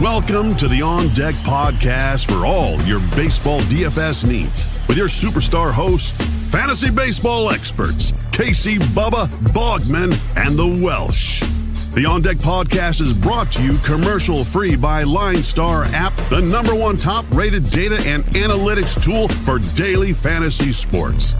Welcome to the On Deck podcast for all your baseball DFS needs with your superstar hosts, fantasy baseball experts, Casey Bubba, Bogman, and the Welsh. The On Deck podcast is brought to you commercial free by Line Star app, the number one top rated data and analytics tool for daily fantasy sports.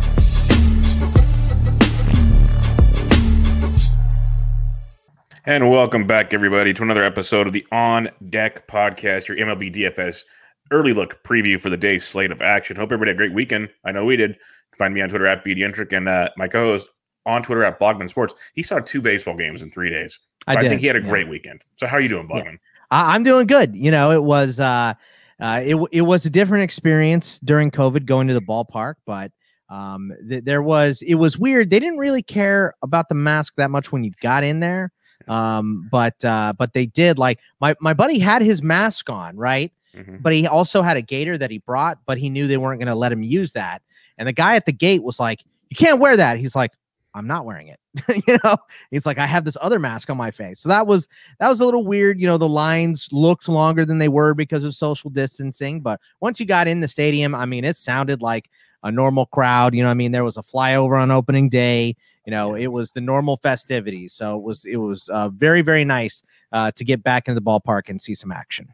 And welcome back, everybody, to another episode of the On Deck Podcast, your MLB DFS early look preview for the day's slate of action. Hope everybody had a great weekend. I know we did. Find me on Twitter at BDentric and uh, my co-host on Twitter at Blogman Sports. He saw two baseball games in three days. I, I think he had a yeah. great weekend. So how are you doing, Blogman? I- I'm doing good. You know, it was uh, uh, it it was a different experience during COVID going to the ballpark, but um, th- there was it was weird. They didn't really care about the mask that much when you got in there, um, but uh, but they did. Like my my buddy had his mask on, right? Mhm. But he also had a gator that he brought, but he knew they weren't going to let him use that. And the guy at the gate was like, "You can't wear that." He's like, "I'm not wearing it." you know, he's like, "I have this other mask on my face." So that was that was a little weird. You know, the lines looked longer than they were because of social distancing. But once you got in the stadium, I mean, it sounded like a normal crowd. You know, I mean, there was a flyover on opening day. You know, it was the normal festivities. So it was it was uh, very very nice uh, to get back into the ballpark and see some action.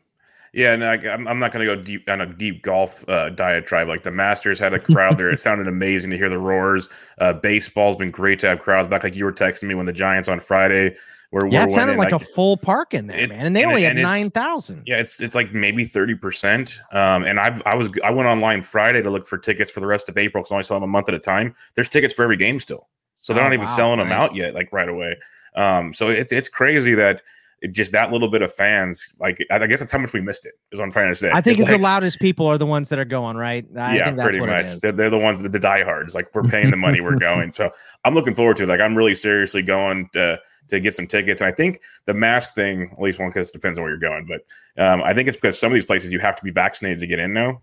Yeah, no, I, I'm, I'm not going to go deep on a deep golf uh, diatribe. Like the Masters had a crowd there. It sounded amazing to hear the roars. Uh, baseball's been great to have crowds back. Like you were texting me when the Giants on Friday were. Yeah, it sounded like a full park in there, It- man, and they and only it- had and nine thousand. Yeah, it's it's like maybe thirty percent. Um, and I've I was I went online Friday to look for tickets for the rest of April because I only sell them a month at a time. There's tickets for every game still, so they're Oh, not even wow, selling them out yet, like right away. Um, so it's it's crazy that it just that little bit of fans, like I guess that's how much we missed it. Is what I'm trying to say. I think it's, like, the loudest people are the ones that are going right. I yeah, think that's pretty what much. is. They're, they're the ones that the diehards. Like we're paying the money, we're going. So I'm looking forward to it. Like I'm really seriously going to to get some tickets. And I think the mask thing, at least one because it depends on where you're going, but um, I think it's because some of these places you have to be vaccinated to get in now.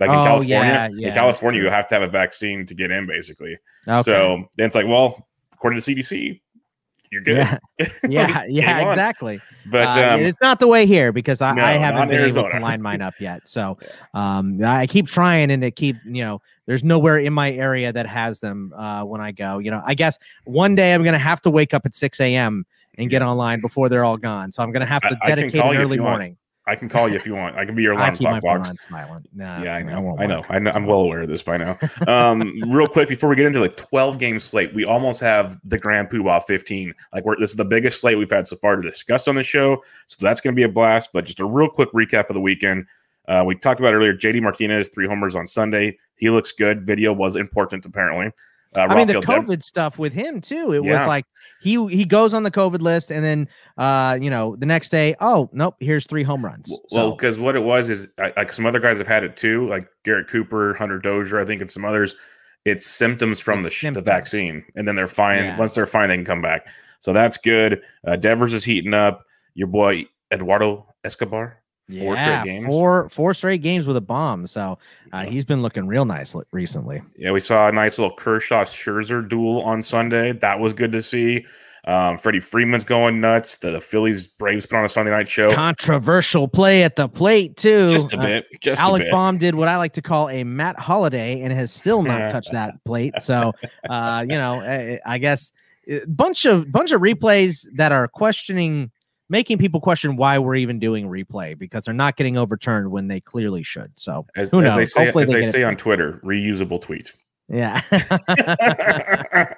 Like in Oh, California, yeah, in yeah, that's California, you have to have a vaccine to get in, basically. Okay. So then it's like, well, according to CDC, you're good. yeah, yeah, yeah, exactly. But Uh, um, it's not the way here because I, no, I haven't in been able to line mine up yet. So um, I keep trying and it keep you know there's nowhere in my area that has them uh, when I go. You know, I guess one day I'm gonna have to wake up at 6 a.m. and get online before they're all gone. So I'm gonna have to I dedicate call an early morning. I can call you if you want. I can be your I keep my phone box. on silent. Nah, Yeah, I know. won't I know. I know. I'm well aware of this by now. Um, real quick before we get into the 12 game slate, we almost have the Grand Poobah 15. Like we're this is the biggest slate we've had so far to discuss on the show, so that's going to be a blast. But just a real quick recap of the weekend. Uh, we talked about earlier. JD Martinez three homers on Sunday. He looks good. Video was important apparently. Uh, I mean the COVID stuff with him too. It Yeah. was like he he goes on the COVID list and then uh you know the next day oh nope here's three home runs. Well, because what it was is I, like some other guys have had it too, like Garrett Cooper, Hunter Dozier, I think, and some others. It's symptoms from It's the, sh- the vaccine, and then they're fine. Yeah. Once they're fine, they can come back. So that's good. Uh, Devers is heating up. Your boy Eduardo Escobar, four yeah, straight games. four four straight games with a bomb. So uh, he's been looking real nice recently. Yeah, we saw a nice little Kershaw Scherzer duel on Sunday. That was good to see. Um, Freddie Freeman's going nuts. The, the Phillies Braves put on a Sunday night show. Controversial play at the plate too. Just a Uh, bit. Just a Alec bit. Bohm did what I like to call a Matt Holliday and has still not touched that plate. So, uh, you know, I, I guess a bunch of bunch of replays that are questioning, making people question why we're even doing replay because they're not getting overturned when they clearly should. So, As, who as they say, Hopefully as they they it say on Twitter, reusable tweet. yeah,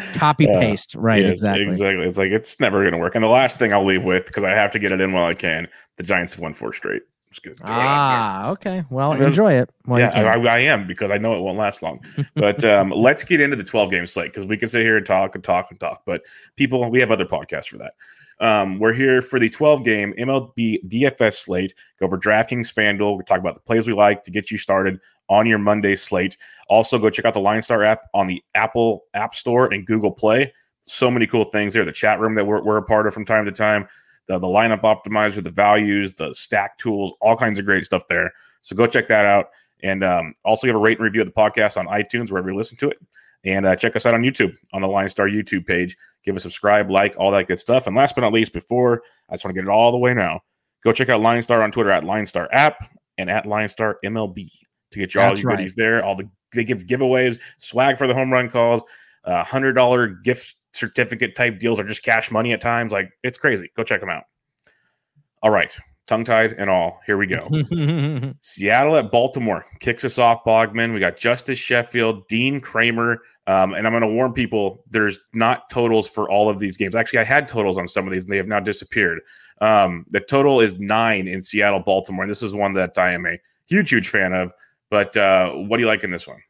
copy Uh, paste, right? Yes, exactly. Exactly. It's like it's never going to work. And the last thing I'll leave with because I have to get it in while I can. The Giants have won four straight. Just gonna throw it out Ah, okay. Well, And enjoy it. while there. you yeah. I, I am because I know it won't last long. But um, let's get into the 12 game slate because we can sit here and talk and talk and talk. But people, we have other podcasts for that. Um, we're here for the 12 game MLB DFS slate. Go over DraftKings, FanDuel. We talk about the plays we like to get you started on your Monday slate. Also, go check out the Line Star app on the Apple App Store and Google Play. So many cool things there. The chat room that we're, we're a part of from time to time, the, the lineup optimizer, the values, the stack tools, all kinds of great stuff there. So go check that out. And um, also give a rate and review of the podcast on iTunes, wherever you listen to it. And uh, check us out on YouTube on the Line Star YouTube page. Give us subscribe, like, all that good stuff. And last but not least, before I just want to get it all the way now, Go check out Line Star on Twitter at Line Star app and at Line Star MLB to get you all That's your right. goodies there. All the they give giveaways, swag for the home run calls, uh, hundred dollar gift certificate type deals, or just cash money at times. Like it's crazy. Go check them out. All right, tongue tied and all. Here we go. Seattle at Baltimore kicks us off. Bogman. We got Justice Sheffield, Dean Kremer, um, and I'm going to warn people: there's not totals for all of these games. Actually, I had totals on some of these, and they have now disappeared. Um, the total is nine in Seattle, Baltimore. And this is one that I am a huge, huge fan of. But uh, what do you like in this one?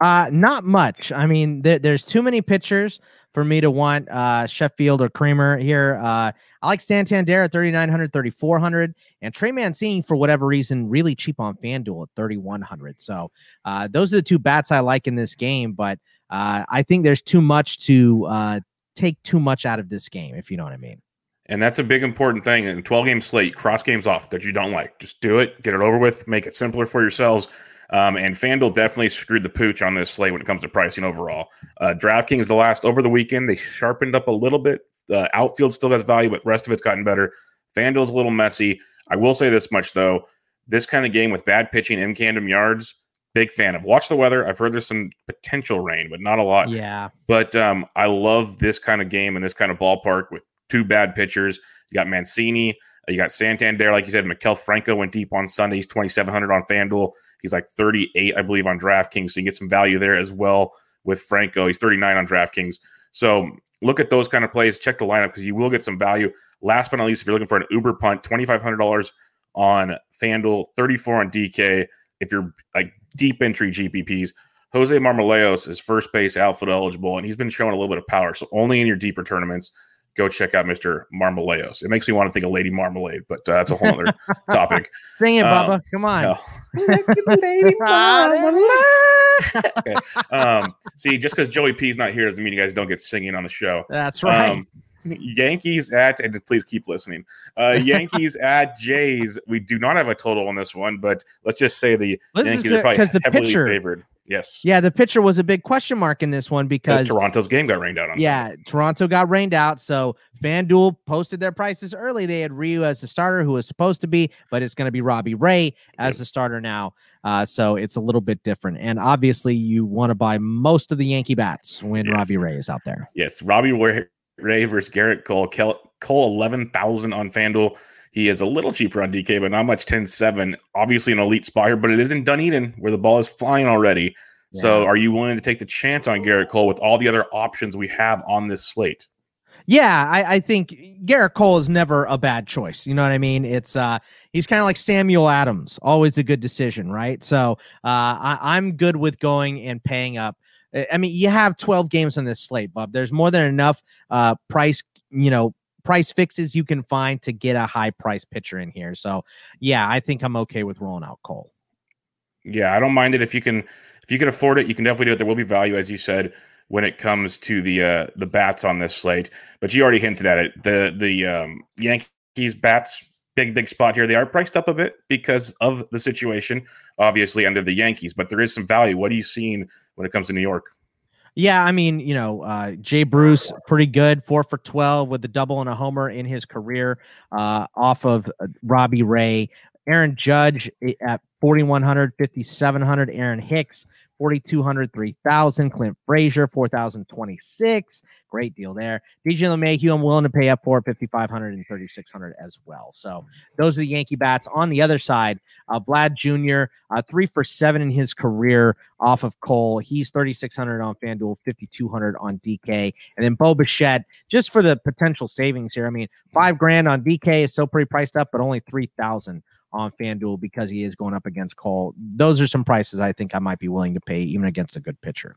Uh, not much. I mean, there, there's too many pitchers for me to want uh, Sheffield or Kremer here. Uh, I like Santander at 3,900, 3,400, and Trey Mancini, for whatever reason, really cheap on FanDuel at 3,100. So uh, those are the two bats I like in this game, but uh, I think there's too much to uh, take too much out of this game, if you know what I mean. And that's a big important thing. In 12 game slate, cross games off that you don't like. Just do it, get it over with, make it simpler for yourselves. Um, and FanDuel definitely screwed the pooch on this slate when it comes to pricing overall. Uh, DraftKings, the last over the weekend, they sharpened up a little bit. The outfield still has value, but the rest of it's gotten better. FanDuel's a little messy. I will say this much, though. This kind of game with bad pitching in Camden Yards, big fan of. Watch the weather. I've heard there's some potential rain, but not a lot. Yeah. But um, I love this kind of game and this kind of ballpark with two bad pitchers. You got Mancini, uh, you got Santander, like you said. Maikel Franco went deep on Sunday. He's 2,700 on FanDuel. He's like 38, I believe, on DraftKings. So you get some value there as well with Franco. He's 39 on DraftKings. So look at those kind of plays. Check the lineup because you will get some value. Last but not least, if you're looking for an Uber punt, $2,500 on FanDuel, 34 on DK. If you're like deep entry GPPs, Jose Marmolejos is first base outfield eligible, and he's been showing a little bit of power. So only in your deeper tournaments, go check out Mr. Marmolejos. It makes me want to think of Lady Marmalade, but uh, that's a whole other topic. Sing it, Um, Bubba. Come on. no. Lady okay. Um, see, just because Joey P is not here doesn't mean you guys don't get singing on the show. That's right. Um, Yankees at and please keep listening. Uh, Yankees at Jays. We do not have a total on this one, but let's just say the Yankees are probably because the heavily pitcher, favored. Yes, yeah, the pitcher was a big question mark in this one because Toronto's game got rained out on. Yeah, Toronto got rained out. So FanDuel posted their prices early. They had Ryu as the starter, who was supposed to be, but it's going to be Robbie Ray as the starter now. Uh, so it's a little bit different. And obviously, you want to buy most of the Yankee bats when Yes. Robbie Ray is out there. Yes, Robbie Ray versus Gerrit Cole. Cole eleven thousand on FanDuel. He is a little cheaper on DK, but not much 10-7. Obviously, an elite spot here, but it is in Dunedin where the ball is flying already. So, are you willing to take the chance on Gerrit Cole with all the other options we have on this slate? Yeah, I, I think Gerrit Cole is never a bad choice. You know what I mean? It's uh he's kind of like Samuel Adams, always a good decision, right? So uh I, I'm good with going and paying up. I I mean, you have 12 games on this slate, Bob. There's more than enough uh price, you know, price fixes you can find to get a high price pitcher in here. So yeah, I think I'm okay with rolling out Cole. Yeah, I don't mind it if you can if you can afford it. You can definitely do it. There will be value, as you said, when it comes to the uh, the bats on this slate. But you already hinted at it. The the um, Yankees bats big big spot here. They are priced up a bit because of the situation, obviously under the Yankees. But there is some value. What are you seeing when it comes to New York? Yeah, I mean, you know, uh, Jay Bruce, pretty good, four for 12 with a double and a homer in his career uh, off of uh, Robbie Ray. Aaron Judge at 4,100, 5,700. Aaron Hicks, 4,200, 3,000. Clint Frazier, 4,026. Great deal there. DJ LeMahieu, I'm willing to pay up for 5,500 and 3,600 as well. So those are the Yankee bats. On the other side, uh, Vlad Jr., uh, three for seven in his career off of Cole. He's 3,600 on FanDuel, 5,200 on DK. And then Bo Bichette, just for the potential savings here. I mean, five grand on DK is still pretty priced up, but only 3,000 on FanDuel because he is going up against Cole. Those are some prices I think I might be willing to pay even against a good pitcher.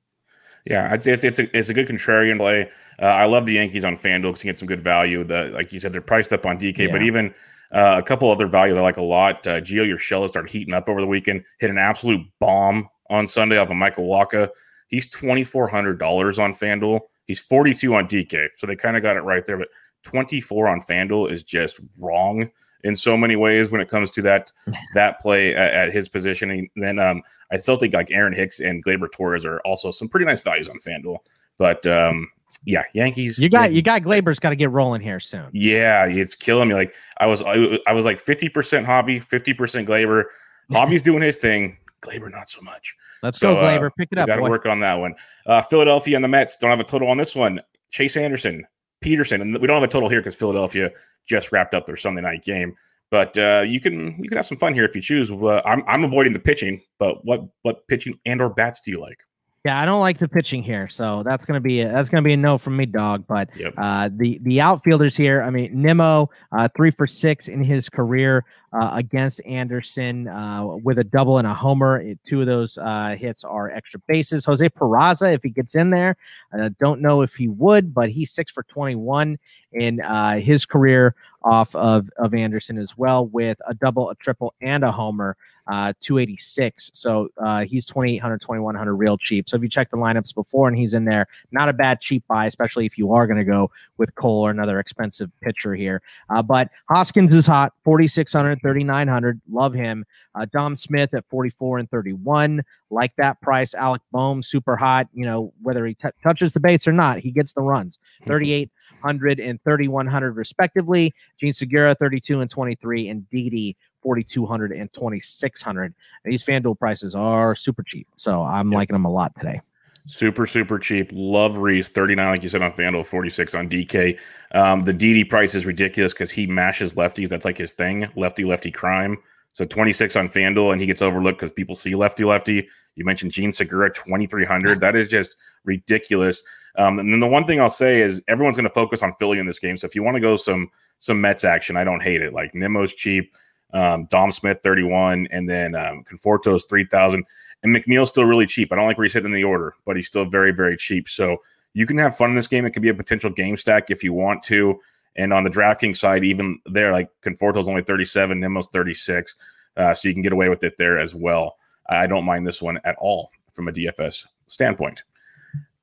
Yeah, I'd it's it's a, it's a good contrarian play. Uh, I love the Yankees on FanDuel because you get some good value. The like you said, they're priced up on DK, but even uh, a couple other values I like a lot. Uh, Gio Urshela started heating up over the weekend. Hit an absolute bomb on Sunday off of Michael Wacha. He's twenty four hundred dollars on FanDuel. He's forty two on DK, so they kind of got it right there. But twenty four on FanDuel is just wrong in so many ways when it comes to that that play at, at his position. And then um, I still think like Aaron Hicks and Gleyber Torres are also some pretty nice values on FanDuel. But um, yeah, Yankees. You got you got Gleyber's got to get rolling here soon. Yeah, it's killing me. Like I was, I, I was like fifty percent hobby, fifty percent Gleyber. Hobby's doing his thing. Gleyber not so much. Let's So, go, uh, Gleyber. Pick it up. Got to work on that one. Uh, Philadelphia and the Mets don't have a total on this one. Chase Anderson, Peterson, and we don't have a total here because Philadelphia just wrapped up their Sunday night game. But uh, you can you can have some fun here if you choose. Uh, I'm I'm avoiding the pitching, but what what pitching and or bats do you like? Yeah, I don't like the pitching here, so that's gonna be a, that's gonna be a no from me, dog. But Yep. uh, the the outfielders here, I mean, Nimmo uh, three for six in his career uh, against Anderson uh, with a double and a homer. It- two of those uh, hits are extra bases. Jose Peraza, if he gets in there, I don't know if he would, but he's six for twenty one in uh, his career off of of Anderson as well with a double, a triple, and a homer uh, 286. So uh, he's 2,800, 2,100 real cheap. So if you check the lineups before and he's in there, not a bad cheap buy, especially if you are going to go with Cole or another expensive pitcher here. Uh, but Hoskins is hot, 4,600, 3,900. Love him. Uh, Dom Smith at 44 and 31. Like that price. Alec Bohm, super hot. You know, whether he t- touches the base or not, he gets the runs. 3,800 and 3,100 respectively. Jean Segura, 32 and 23. And Didi, 4200 and 2600 these fanduel prices are super cheap so i'm Yep. liking them a lot today Super, super cheap. Love Rhys, 39, like you said, on FanDuel, 46 on DK. Um, the Didi price is ridiculous because he mashes lefties. That's like his thing. Lefty, lefty crime. So 26 on FanDuel, and he gets overlooked because people see lefty, lefty. You mentioned Jean Segura, 2,300. That is just ridiculous. Um, and then the one thing I'll say is everyone's going to focus on Philly in this game. So if you want to go some some Mets action, I don't hate it. Like Nimmo's cheap, um, Dom Smith 31, and then um, Conforto's 3,000. And McNeil's still really cheap. I don't like where he's hitting the order, but he's still very, very cheap. So you can have fun in this game. It could be a potential game stack if you want to. And on the DraftKings side, even there, like Conforto's only 37, Nimmo's 36. Uh, so you can get away with it there as well. I don't mind this one at all from a DFS standpoint.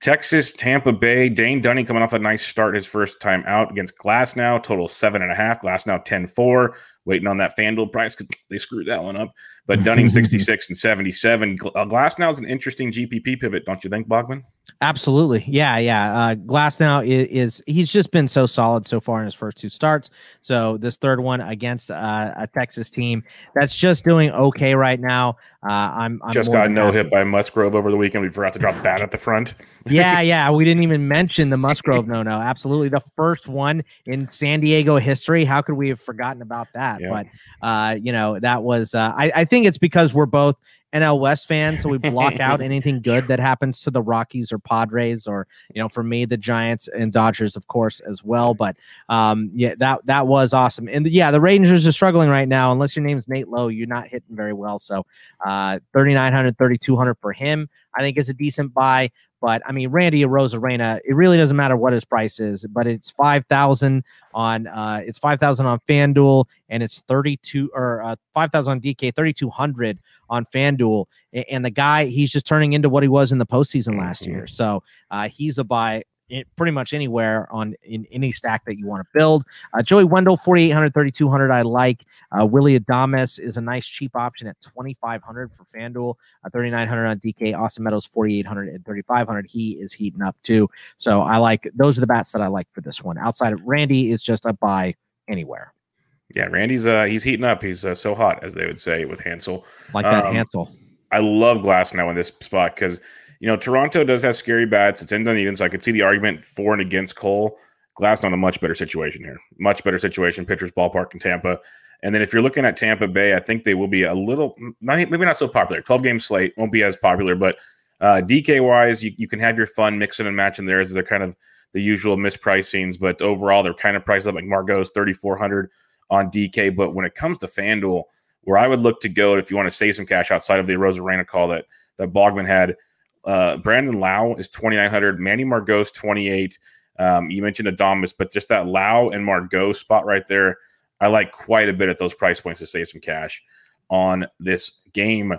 Texas, Tampa Bay, Dane Dunning coming off a nice start his first time out against Glasnow, total seven and a half. Glasnow 10 4, waiting on that FanDuel price because they screwed that one up. But Dunning 66 and 77. Uh, Glasnow is an interesting GPP pivot, don't you think, Bogman? Absolutely yeah yeah uh Glasnow is, is he's just been so solid so far in his first two starts so this third one against uh, a texas team that's just doing okay right now uh i'm, I'm Just got no happy- hit by Musgrove over the weekend. We forgot to drop that at the front. yeah, yeah. We didn't even mention the Musgrove no no. Absolutely. The first one in San Diego history. How could we have forgotten about that? Yeah. But uh, you know, that was uh I, I think it's because we're both NL West fans, so we block out anything good that happens to the Rockies or Padres, or you know, for me, the Giants and Dodgers, of course, as well. But um, yeah, that that was awesome. And yeah, the Rangers are struggling right now. Unless your name's Nate Lowe, you're not hitting very well. So uh 3900 3200 for him i think is a decent buy but i mean Randy Arozarena it really doesn't matter what his price is but it's 5000 on uh it's 5000 on fanduel and it's 32 or uh 5000 on dk 3200 on fanduel and the guy he's just turning into what he was in the postseason last Mhm. year so uh he's a buy i- pretty much anywhere on in any stack that you want to build uh, Joey Wendle 4800 3200 i like uh, Willy Adames is a nice cheap option at 2500 for FanDuel, uh, 3900 on DK. Austin Meadows 4800 and 3500. He is heating up too. So I like those are the bats that I like for this one. Outside of Randy is just a buy anywhere. Yeah, Randy's uh he's heating up. He's uh, so hot, as they would say with Hansel. Like that Um, Hansel. I love Glasnow in this spot because you know Toronto does have scary bats. It's in Dunedin, so I could see the argument for and against Cole. Glass on a much better situation here, much better situation. Pitchers ballpark in Tampa, and then if you're looking at Tampa Bay, I think they will be a little, maybe not so popular. Twelve game slate won't be as popular, but uh, DK wise, you, you can have your fun mixing and matching there as they're kind of the usual mispricings, but overall they're kind of priced up like Margot's 3400 on DK. But when it comes to FanDuel, where I would look to go if you want to save some cash outside of the Arozarena call that that Bogman had. Uh, Brandon Lowe is 2,900. Manny Margot's 28. Um, you mentioned Adames, but just that Lowe and Margot spot right there, I like quite a bit at those price points to save some cash on this game.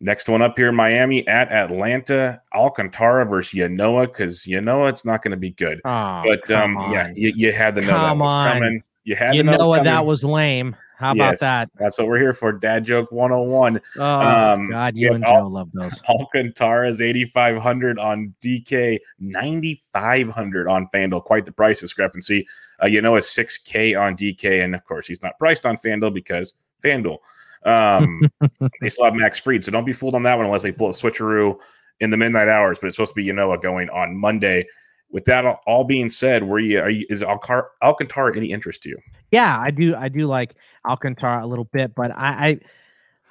Next one up here, Miami at Atlanta, Alcantara versus Ynoa, because Ynoa it's not going to be good. Oh, But um, yeah, you, you had to know Come that was on. coming. You had you to know, know that was lame. How about Yes, that? That's what we're here for. Dad joke 101. Oh Um, God, you and Al- Joe love those. Alcantara's 8,500 on DK, 9,500 on FanDuel. Quite the price discrepancy. Uh, you know, a 6K on DK. And of course, he's not priced on FanDuel because FanDuel. Um, they still have Max Fried. So don't be fooled on that one unless they pull a switcheroo in the midnight hours. But it's supposed to be Ynoa going on Monday. With that all- all being said, were you, are you is Alcar- Alcantara any interest to you? Yeah, I do. I do like Alcantara a little bit, but I,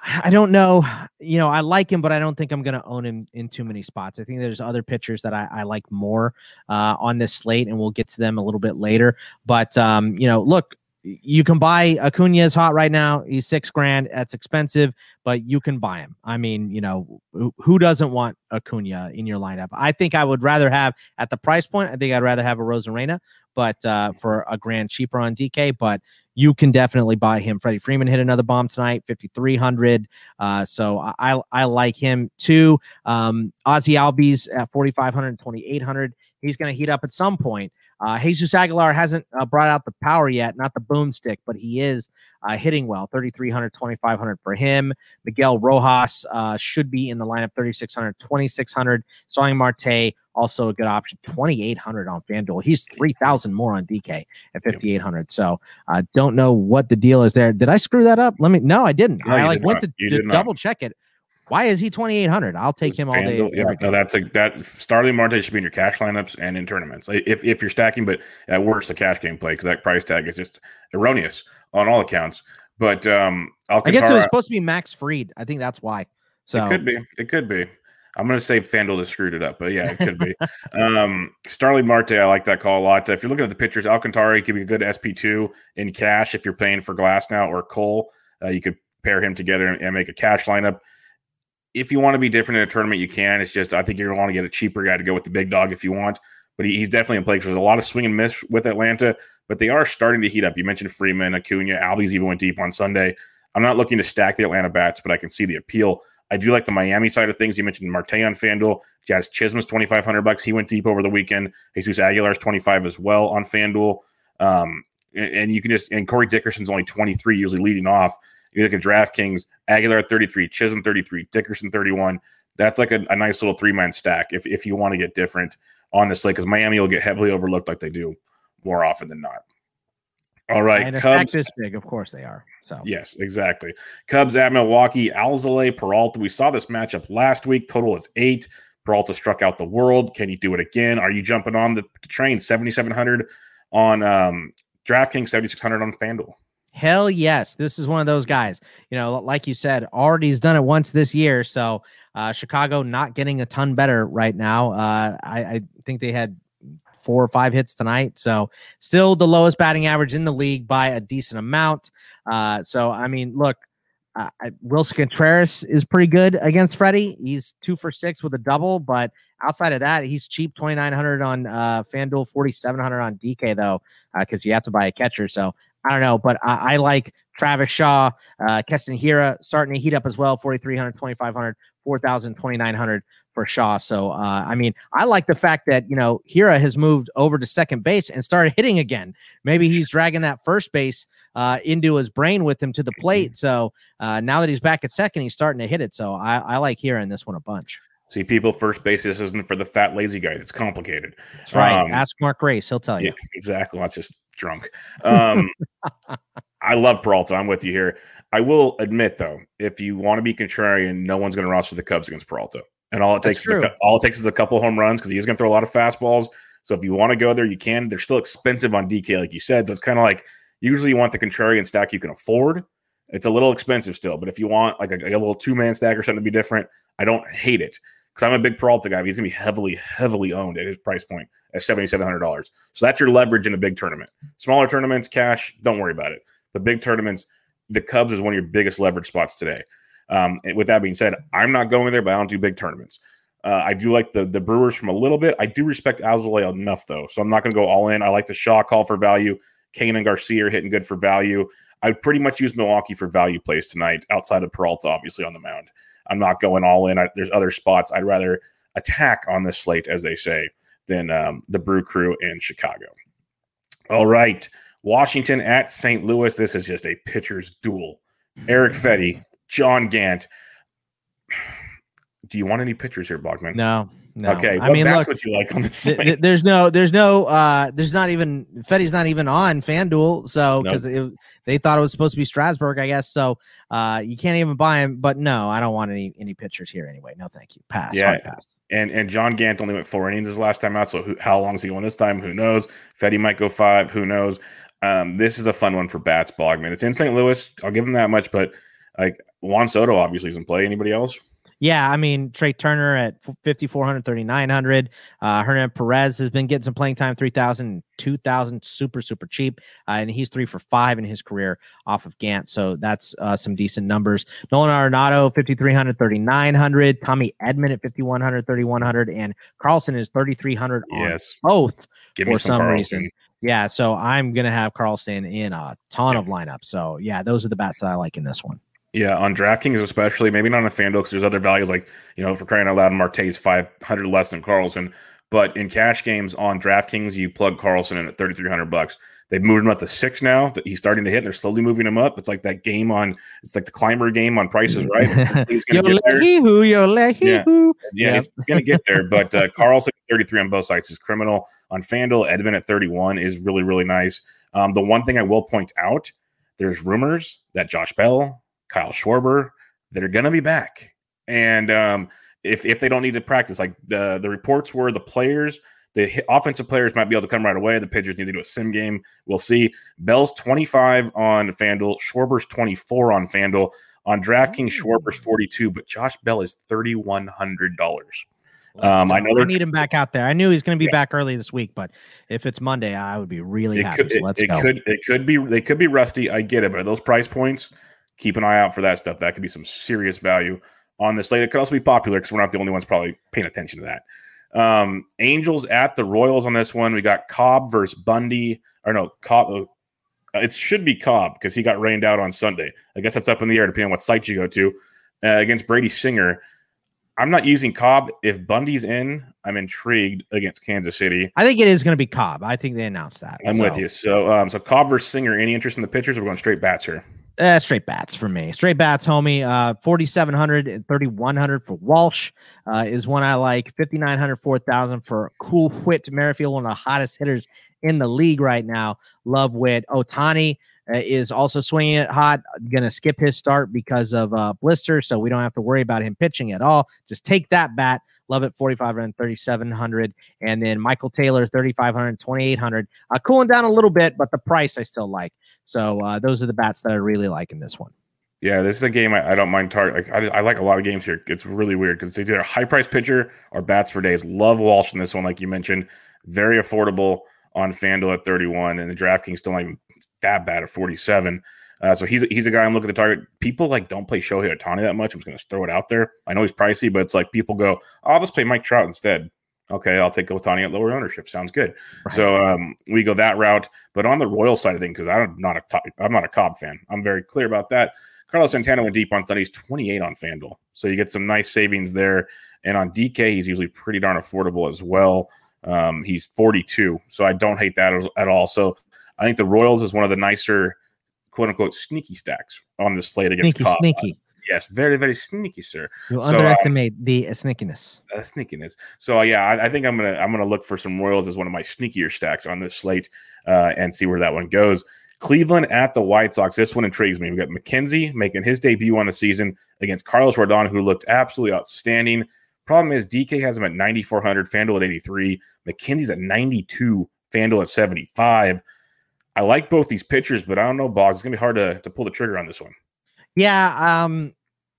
I, I don't know. You know, I like him, but I don't think I'm going to own him in too many spots. I think there's other pitchers that I, I like more uh, on this slate, and we'll get to them a little bit later. But um, you know, look, you can buy Acuna is hot right now. He's six grand. That's expensive, but you can buy him. I mean, you know, who, doesn't want Acuna in your lineup? I think I would rather have at the price point. I think I'd rather have a Arozarena, but uh, for a grand cheaper on DK. But you can definitely buy him. Freddie Freeman hit another bomb tonight, fifty three hundred. Uh, so I, I I like him too. Um, Ozzie Albies at 4,500, 2,800. He's going to heat up at some point. Uh, Jesus Aguilar hasn't uh, brought out the power yet, not the boomstick, but he is uh, hitting well. 3,300, 2,500 for him. Miguel Rojas uh, should be in the lineup 3,600, 2,600. Starling Marte, also a good option. 2,800 on FanDuel. He's 3,000 more on DK at 5,800. So uh, don't know what the deal is there. Did I screw that up? Let me, no, I didn't. No, I like went not. to, to double check it. Why is he 2,800? I'll take him all day. Yeah, no, that's a that Starling Marte should be in your cash lineups and in tournaments. If if you're stacking, but at worst, a cash game play because that price tag is just erroneous on all accounts. But um, I guess it was supposed to be Max Fried. I think that's why. So it could be. It could be. I'm going to say FanDuel just screwed it up, but yeah, it could be. um, Starling Marte, I like that call a lot. If you're looking at the pictures, Alcantara could be a good SP2 in cash if you're paying for Glasnow or Cole. Uh, you could pair him together and, and make a cash lineup. If you want to be different in a tournament, you can. It's just I think you're going to want to get a cheaper guy to go with the big dog if you want. But he, he's definitely in play because there's a lot of swing and miss with Atlanta, but they are starting to heat up. You mentioned Freeman, Acuna, Albies even went deep on Sunday. I'm not looking to stack the Atlanta bats, but I can see the appeal. I do like the Miami side of things. You mentioned Marte on FanDuel. Jazz Chisholm's 2,500 bucks. He went deep over the weekend. Jesus Aguilar's 25 as well on FanDuel. Um, and, and you can just, and Corey Dickerson's only 23, usually leading off. You look at DraftKings, Aguilar 33, Chisholm 33, Dickerson 31. That's like a, a nice little three man stack if, if you want to get different on this slate because Miami will get heavily overlooked like they do more often than not. All right. and Cubs. this big, of course they are. So Yes, exactly. Cubs at Milwaukee, Alzolay, Peralta. We saw this matchup last week. Total is eight. Peralta struck out the world. Can you do it again? Are you jumping on the train? 7,700 on um, DraftKings, 7,600 on FanDuel. Hell yes. This is one of those guys. You know, like you said, already has done it once this year. So uh, Chicago not getting a ton better right now. Uh, I, I think they had four or five hits tonight. So still the lowest batting average in the league by a decent amount. Uh, so I mean, look, uh, Willson Contreras is pretty good against Freddy. He's two for six with a double, but outside of that, he's cheap twenty nine hundred on uh, FanDuel, forty seven hundred on DK though, because you have to buy a catcher. So I don't know, but I, I like Travis Shaw, uh, Keston Hiura starting to heat up as well 4,300, 2,500, 4,000, 2,900 for Shaw. So, uh, I mean, I like the fact that, you know, Hiura has moved over to second base and started hitting again. Maybe he's dragging that first base uh, into his brain with him to the plate. So uh, now that he's back at second, he's starting to hit it. So I, I like Hiura in this one a bunch. See, people, first base this isn't for the fat, lazy guys. It's complicated. That's right. Um, Ask Mark Grace. He'll tell you. Yeah, exactly. That's just drunk. Um, I love Peralta. I'm with you here. I will admit, though, if you want to be contrarian, no one's going to roster the Cubs against Peralta, and all it That's takes is a, all it takes is a couple home runs because he's going to throw a lot of fastballs. So if you want to go there, you can. They're still expensive on DK, like you said. So it's kind of like usually you want the contrarian stack you can afford. It's a little expensive still, but if you want like a, a little two man stack or something to be different, I don't hate it because I'm a big Peralta guy. He's going to be heavily, heavily owned at his price point at seventy seven hundred dollars. So that's your leverage in a big tournament. Smaller tournaments, cash, don't worry about it. But big tournaments, the Cubs is one of your biggest leverage spots today. Um, with that being said, I'm not going there, but I don't do big tournaments. Uh, I do like the the Brewers from a little bit. I do respect Alzolay enough though, so I'm not going to go all in. I like the Shaw call for value. Cain and Garcia are hitting good for value. I pretty much use Milwaukee for value plays tonight, outside of Peralta, obviously on the mound. I'm not going all in. I, there's other spots I'd rather attack on this slate, as they say, than um, the Brew Crew in Chicago. All right, Washington at St. Louis. This is just a pitcher's duel. Eric Fedde, John Gant. Do you want any pitchers here, Bogman? No, no. Okay, I mean, that's look, what you like on this. th- th- there's no, there's no, uh, there's not even Fedde's not even on FanDuel, so Nope. because they thought it was supposed to be Strasburg, I guess. So uh, you can't even buy him. But no, I don't want any any pitchers here anyway. No, thank you. Pass. Yeah. Pass. and and John Gant only went four innings his last time out. So who, how long is he going this time? Who knows? Fetty might go five. Who knows? Um, this is a fun one for Bats Bogman. It's in St. Louis. I'll give him that much, but like Juan Soto obviously is in play. Anybody else? Yeah, I mean Trea Turner at 5400 3900 uh Hernan Perez has been getting some playing time 3000 2000 super super cheap uh, and he's 3 for 5 in his career off of Gant so that's uh, some decent numbers. Nolan Arenado 5300 3900 Tommy Edman at 5100 3100 and Carlson is 3300 on both Give for some, some reason. yeah so I'm going to have Carlson in a ton of lineups so yeah those are the bats that I like in this one Yeah, on DraftKings especially, maybe not on FanDuel because there's other values like you know for crying out loud, Marte's five hundred less than Carlson. But in cash games on DraftKings, you plug Carlson in at thirty three hundred bucks. They've moved him up to six now. That he's starting to hit. And they're slowly moving him up. It's like that game on. It's like the climber game on prices, right? He's Yo gonna get there. hoo, yo Yeah. Yeah, Yeah. it's going to get there. But uh, Carlson at 33 on both sides is criminal. On FanDuel, Edvin at 31 is really, really nice. Um, the one thing I will point out there's rumors that Josh Bell, Kyle Schwarber, that are going to be back. And um, if, if they don't need to practice, like the, the reports were the players, the offensive players might be able to come right away. The pitchers need to do a sim game. We'll see. Bell's 25 on FanDuel, Schwarber's 24 on FanDuel. On DraftKings, Schwarber's 42, but Josh Bell is $3,100. Um, I know I they're- need him back out there. I knew he's going to be Yeah. back early this week, but if it's Monday, I would be really it happy. could, so it, let's it go. could it could be they could be rusty. I get it, but at those price points, keep an eye out for that stuff. That could be some serious value on the slate. It could also be popular because we're not the only ones probably paying attention to that. Um, Angels at the Royals on this one. We got Cobb versus Bundy. Or no, Cobb. uh, It should be Cobb because he got rained out on Sunday. I guess that's up in the air depending on what site you go to. Uh, against Brady Singer. I'm not using Cobb. If Bundy's in, I'm intrigued against Kansas City. I think it is going to be Cobb. I think they announced that. I'm with you. So, um, so Cobb versus Singer. Any interest in the pitchers? We're going straight bats here. Uh, straight bats for me. Straight bats, homie. Uh, 4,700 and 3,100 for Walsh uh, is one I like. 5,900, 4,000 for Cool Whit Merrifield, one of the hottest hitters in the league right now. Love Whit. Ohtani uh, is also swinging it hot. Going to skip his start because of uh, blister, so we don't have to worry about him pitching at all. Just take that bat. Love it, 4,500, 3,700. And then Michael Taylor, 3,500, 2,800. Uh, cooling down a little bit, but the price I still like. So uh, those are the bats that I really like in this one. Yeah, this is a game I, I don't mind. Tar- like, I, I like a lot of games here. It's really weird because it's either a high price pitcher or bats for days. Love Walsh in this one, like you mentioned. Very affordable on FanDuel at 31, and the DraftKings still not even that bad at 47. Uh, so he's he's a guy I'm looking to target. People like don't play Shohei Ohtani that much. I'm just going to throw it out there. I know he's pricey, but it's like people go, oh, I'll just play Mike Trout instead. Okay, I'll take Ohtani at lower ownership. Sounds good. Right. So um, we go that route. But on the Royal side of things, because I'm not a top, I'm not a Cobb fan. I'm very clear about that. Carlos Santana went deep on Sunday. He's 28 on FanDuel, so you get some nice savings there. And on DK, he's usually pretty darn affordable as well. Um, he's 42, so I don't hate that at all. So I think the Royals is one of the nicer, quote unquote, sneaky stacks on the slate against Sneaky, Cobb. sneaky. Yes, very, very sneaky, sir You So, um, underestimate the uh, sneakiness. uh, sneakiness. So uh, yeah, I, I think I'm gonna I'm gonna look for some Royals as one of my sneakier stacks on this slate uh, and see where that one goes. Cleveland at the White Sox. This one intrigues me. We got McKenzie making his debut on the season against Carlos Rodon, who looked absolutely outstanding. Problem is DK has him at 9,400, FanDuel at 83, McKenzie's at 92, FanDuel at 75. I like both these pitchers, but I don't know, Boggs. It's gonna be hard to, to pull the trigger on this one. Yeah, um,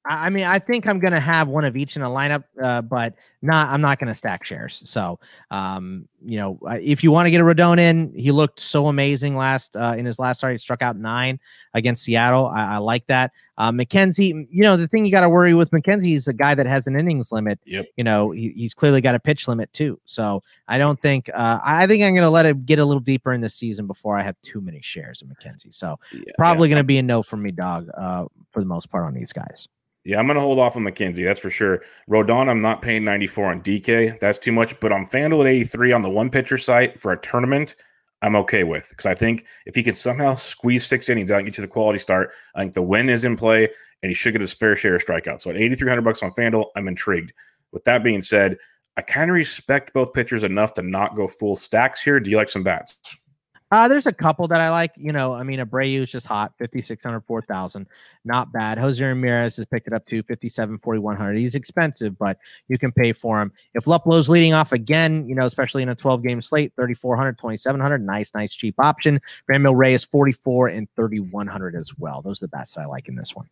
I mean, I think I'm gonna have one of each in a lineup, uh, but not. I'm not gonna stack shares. So, um, you know, if you want to get a Rodon in, he looked so amazing last uh, in his last start. He struck out nine against Seattle. I, I like that. Uh, McKenzie, you know, the thing you got to worry with McKenzie is a guy that has an innings limit. Yep. You know, he, he's clearly got a pitch limit too. So I don't think. Uh, I think I'm gonna let it get a little deeper in the season before I have too many shares of McKenzie. So Yeah, probably going to be a no for me, dog, uh, for the most part on these guys. Yeah, I'm going to hold off on McKenzie. That's for sure. Rodon, I'm not paying 94 on DK. That's too much. But on FanDuel at 83 on the one pitcher site for a tournament, I'm okay with because I think if he can somehow squeeze six innings out and get you the quality start, I think the win is in play and he should get his fair share of strikeouts. So at 8,300 bucks on FanDuel, I'm intrigued. With that being said, I kind of respect both pitchers enough to not go full stacks here. Do you like some bats? Uh, there's a couple that I like. You know, I mean, Abreu is just hot, 5,600, 4,000. Not bad. Jose Ramirez has picked it up to 57, 4,100. He's expensive, but you can pay for him. If Luplow's leading off again, you know, especially in a 12 game slate, 3,400, 2,700. Nice, nice, cheap option. Franmil Reyes 44 and 3,100 as well. Those are the best I like in this one.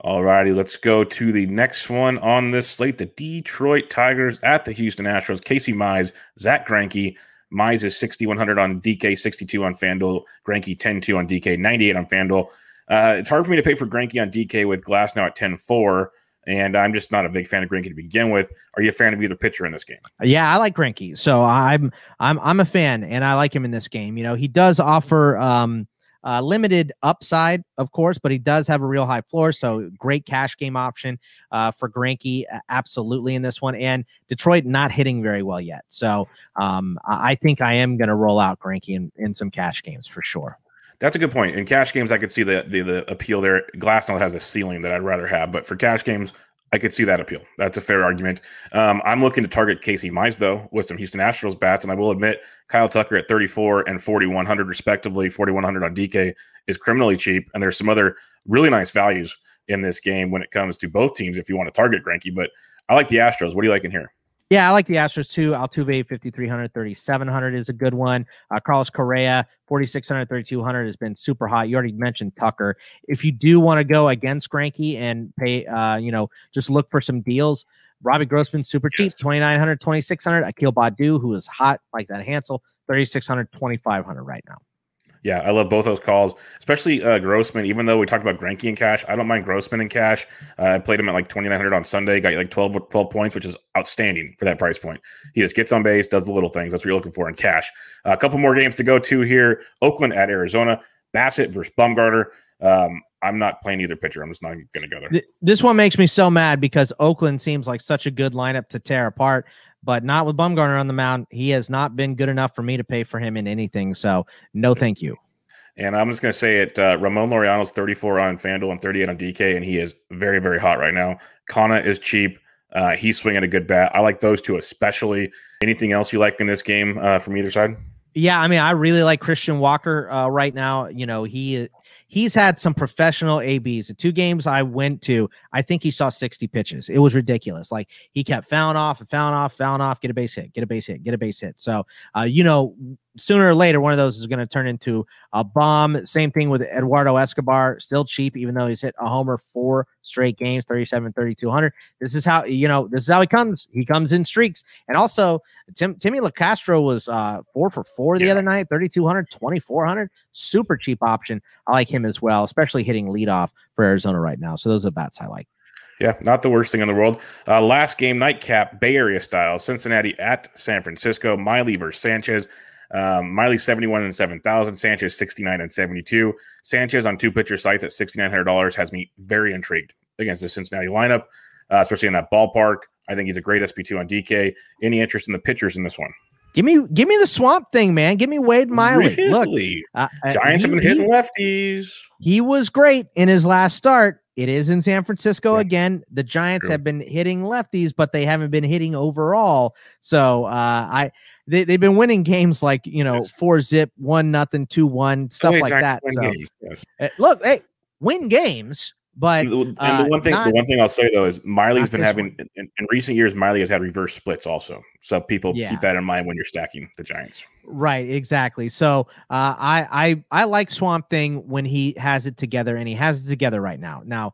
All righty, let's go to the next one on this slate. The Detroit Tigers at the Houston Astros. Casey Mize, Zack Greinke. Mize is 6,100 on DK, 62 on FanDuel. Greinke 10-2 on DK, 98 on FanDuel. Uh, it's hard for me to pay for Greinke on DK with Glasnow at 10-4, and I'm just not a big fan of Greinke to begin with. Are you a fan of either pitcher in this game? Yeah, I like Greinke. So I'm I'm I'm a fan, and I like him in this game. You know, he does offer um, uh, limited upside, of course, but he does have a real high floor. So great cash game option uh, for Greinke, absolutely in this one. And Detroit not hitting very well yet. So um, I think I am going to roll out Greinke in, in some cash games for sure. That's a good point. In cash games, I could see the the, the appeal there. Glasnow has a ceiling that I'd rather have, but for cash games, I could see that appeal. That's a fair argument. Um, I'm looking to target Casey Mize though with some Houston Astros bats, and I will admit Kyle Tucker at 34 and 4100 respectively, 4100 on DK is criminally cheap, and there's some other really nice values in this game when it comes to both teams if you want to target Greinke. But I like the Astros. What do you like in here? Yeah, I like the Astros too. Altuve 5300, 3700 is a good one. Uh, Carlos Correa 4600, 3200 has been super hot. You already mentioned Tucker. If you do want to go against Greinke and pay, uh, you know, just look for some deals. Robbie Grossman super cheap, yes. 2900, 2600. Akil Baddoo, who is hot like that Hansel, 3600, 2500 right now. Yeah, I love both those calls, especially uh, Grossman. Even though we talked about Greinke and cash, I don't mind Grossman and cash. Uh, I played him at like 2,900 on Sunday, got like 12, 12 points, which is outstanding for that price point. He just gets on base, does the little things. That's what you're looking for in cash. Uh, a couple more games to go to here. Oakland at Arizona, Bassitt versus Bumgarner. Um, I'm not playing either pitcher. I'm just not going to go there. This one makes me so mad because Oakland seems like such a good lineup to tear apart but not with Bumgarner on the mound. He has not been good enough for me to pay for him in anything. So no, thank you. And I'm just going to say it. Uh, Ramon Laureano's 34 on FanDuel and 38 on DK, and he is very, very hot right now. Canha is cheap. Uh, he's swinging a good bat. I like those two especially. Anything else you like in this game uh, from either side? Yeah, I mean, I really like Christian Walker uh, right now. You know, he he's had some professional ABs. The two games I went to, I think he saw 60 pitches. It was ridiculous. Like he kept fouling off and fouling off, fouling off, get a base hit, get a base hit, get a base hit. So, uh, you know, sooner or later, one of those is going to turn into a bomb. Same thing with Eduardo Escobar, still cheap, even though he's hit a homer four straight games, 37, 3200. This is how, you know, this is how he comes. He comes in streaks. And also, Tim, Timmy Locastro was uh, four for four the yeah. other night, 3200, 2400. Super cheap option. I like him as well, especially hitting leadoff for Arizona right now. So those are bats I like. Yeah, not the worst thing in the world. Uh, last game, nightcap, Bay Area style, Cincinnati at San Francisco. Miley versus Sanchez. Um, Miley 71 and 7,000, Sanchez 69 and 72. Sanchez on two pitcher sites at $6,900 has me very intrigued against the Cincinnati lineup, uh, especially in that ballpark. I think he's a great SP2 on DK. Any interest in the pitchers in this one? Give me, give me the swamp thing, man. Give me Wade Miley. Really? Look, uh, uh Giants he, have been hitting he, lefties. He was great in his last start. It is in San Francisco yeah. again. The Giants True. have been hitting lefties, but they haven't been hitting overall. So uh, I they, they've been winning games like you know yes. four zip one nothing two one stuff like that so, games, yes. uh, look hey win games but and the, uh, one thing not, the one thing i'll say though is miley's been having in, in, recent years miley has had reverse splits also so people yeah. keep that in mind when you're stacking the giants right exactly so uh, i i i like swamp thing when he has it together and he has it together right now now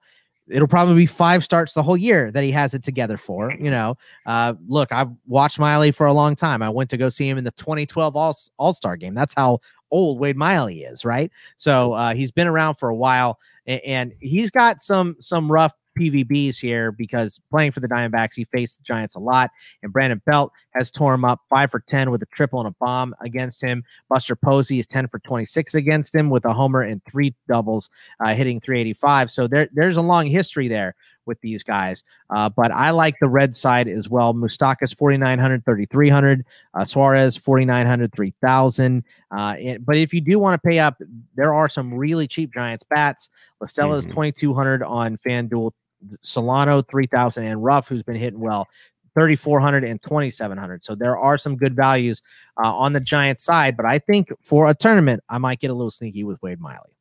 it'll probably be five starts the whole year that he has it together for. You know, uh, look, I've watched Miley for a long time. I went to go see him in the 2012 All All Star game. That's how old Wade Miley is, right? So uh, he's been around for a while, and, and he's got some some rough PVBs here because playing for the Diamondbacks, he faced the Giants a lot. And Brandon Belt has tore him up five for 10 with a triple and a bomb against him. Buster Posey is 10 for 26 against him with a homer and three doubles, uh, hitting 385. So there, there's a long history there with these guys. Uh, but I like the red side as well. Moustakas 4,900, 3,300. Uh, Suarez 4,900, 3,000. Uh, but if you do want to pay up, there are some really cheap Giants bats. La Stella mm-hmm. is 2,200 on FanDuel. Solano 3000 and Ruf who's been hitting well 3400 and 2700 so there are some good values uh, on the Giants side but i think for a tournament i might get a little sneaky with wade miley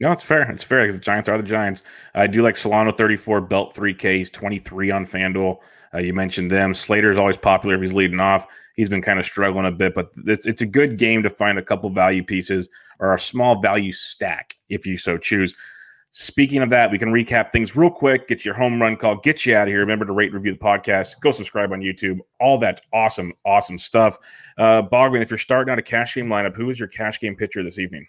no, it's fair. It's fair because the Giants are the Giants. I do like Solano 34, Belt 3K. He's 23 on FanDuel. Uh, you mentioned them. Slater is always popular if he's leading off. He's been kind of struggling a bit, but it's, it's a good game to find a couple value pieces or a small value stack if you so choose. Speaking of that, we can recap things real quick, get your home run call, get you out of here. Remember to rate and review the podcast, go subscribe on YouTube, all that awesome, awesome stuff. Uh, Bogman, if you're starting out a cash game lineup, who is your cash game pitcher this evening?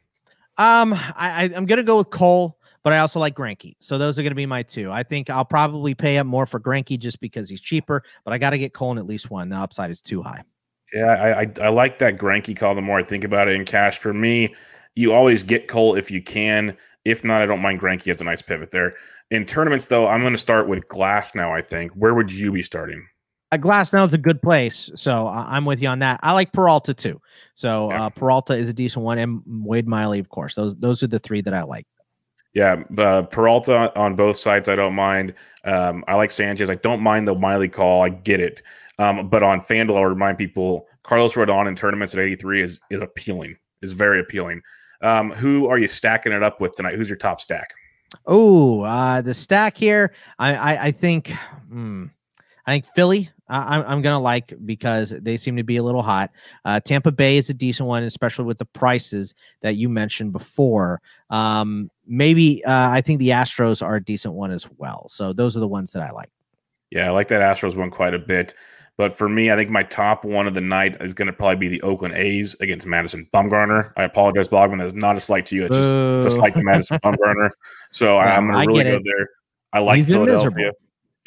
Um, I, I'm gonna go with Cole, but I also like Greinke. So those are gonna be my two. I think I'll probably pay up more for Greinke just because he's cheaper, but I got to get Cole in at least one. The upside is too high. Yeah, I, I, I like that Greinke call. The more I think about it in cash, for me, you always get Cole if you can. If not, I don't mind Greinke as a nice pivot there. In tournaments, though, I'm going to start with Glasnow. I think. Where would you be starting? A Glasnow is a good place, so I'm with you on that. I like Peralta too. So yeah. uh, Peralta is a decent one, and Wade Miley, of course. Those those are the three that I like. Yeah, uh, Peralta on both sides, I don't mind. Um, I like Sanchez. I don't mind the Miley call. I get it. Um, but on FanDuel, I'll remind people Carlos Rodon in tournaments at 83 is is appealing. Is very appealing. Um, who are you stacking it up with tonight? Who's your top stack? Oh, uh, the stack here. I I, I think. Hmm, I think Philly. I'm, I'm gonna like because they seem to be a little hot. Uh, Tampa Bay is a decent one, especially with the prices that you mentioned before. Um, maybe uh, I think the Astros are a decent one as well. So those are the ones that I like. Yeah, I like that Astros one quite a bit. But for me, I think my top one of the night is going to probably be the Oakland A's against Madison Bumgarner. I apologize, Bogman. That's not a slight to you. It's just it's a slight to Madison Bumgarner. So I'm going to really go there. I like He's Philadelphia.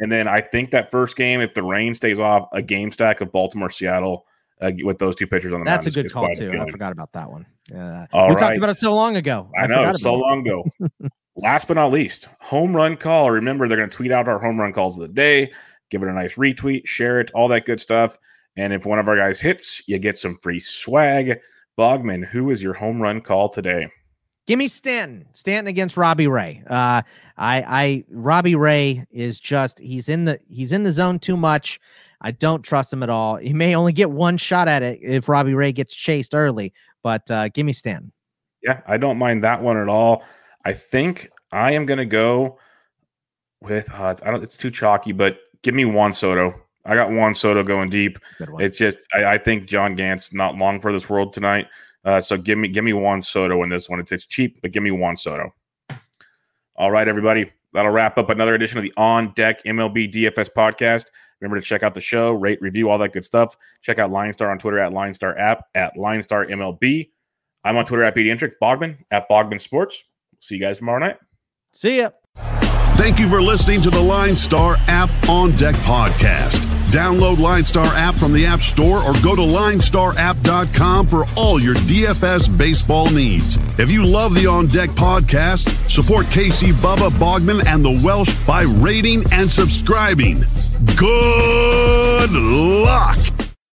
And then I think that first game, if the rain stays off, a game stack of Baltimore, Seattle, uh, with those two pitchers on the That's a good call too. I forgot about that one. Yeah, All we right. talked about it so long ago. I, I know, so long ago. Last but not least, home run call. Remember, they're going to tweet out our home run calls of the day give it a nice retweet, share it, all that good stuff. And if one of our guys hits, you get some free swag. Bogman, who is your home run call today? Give me Stanton. Stanton against Robbie Ray. Uh, I, I, Robbie Ray is just he's in the he's in the zone too much. I don't trust him at all. He may only get one shot at it if Robbie Ray gets chased early. But uh, give me Stanton. Yeah, I don't mind that one at all. I think I am going to go with. Uh, it's, I don't. It's too chalky, but give me Juan Soto. I got Juan Soto going deep. It's just I, I, think John Gant's not long for this world tonight. Uh, so give me give me Juan Soto in this one. It's it's cheap, but give me Juan Soto. All right, everybody. That'll wrap up another edition of the On Deck MLB DFS podcast. Remember to check out the show, rate, review, all that good stuff. Check out Linestar on Twitter at Linestar app at Linestar MLB. I'm on Twitter at Pediatric Bogman at Bogman Sports. See you guys tomorrow night. See ya. Thank you for listening to the Linestar App on Deck podcast. Download Linestar app from the App Store or go to linestarapp.com for all your DFS baseball needs. If you love the On Deck podcast, support Casey Bubba Bogman and the Welsh by rating and subscribing. Good luck.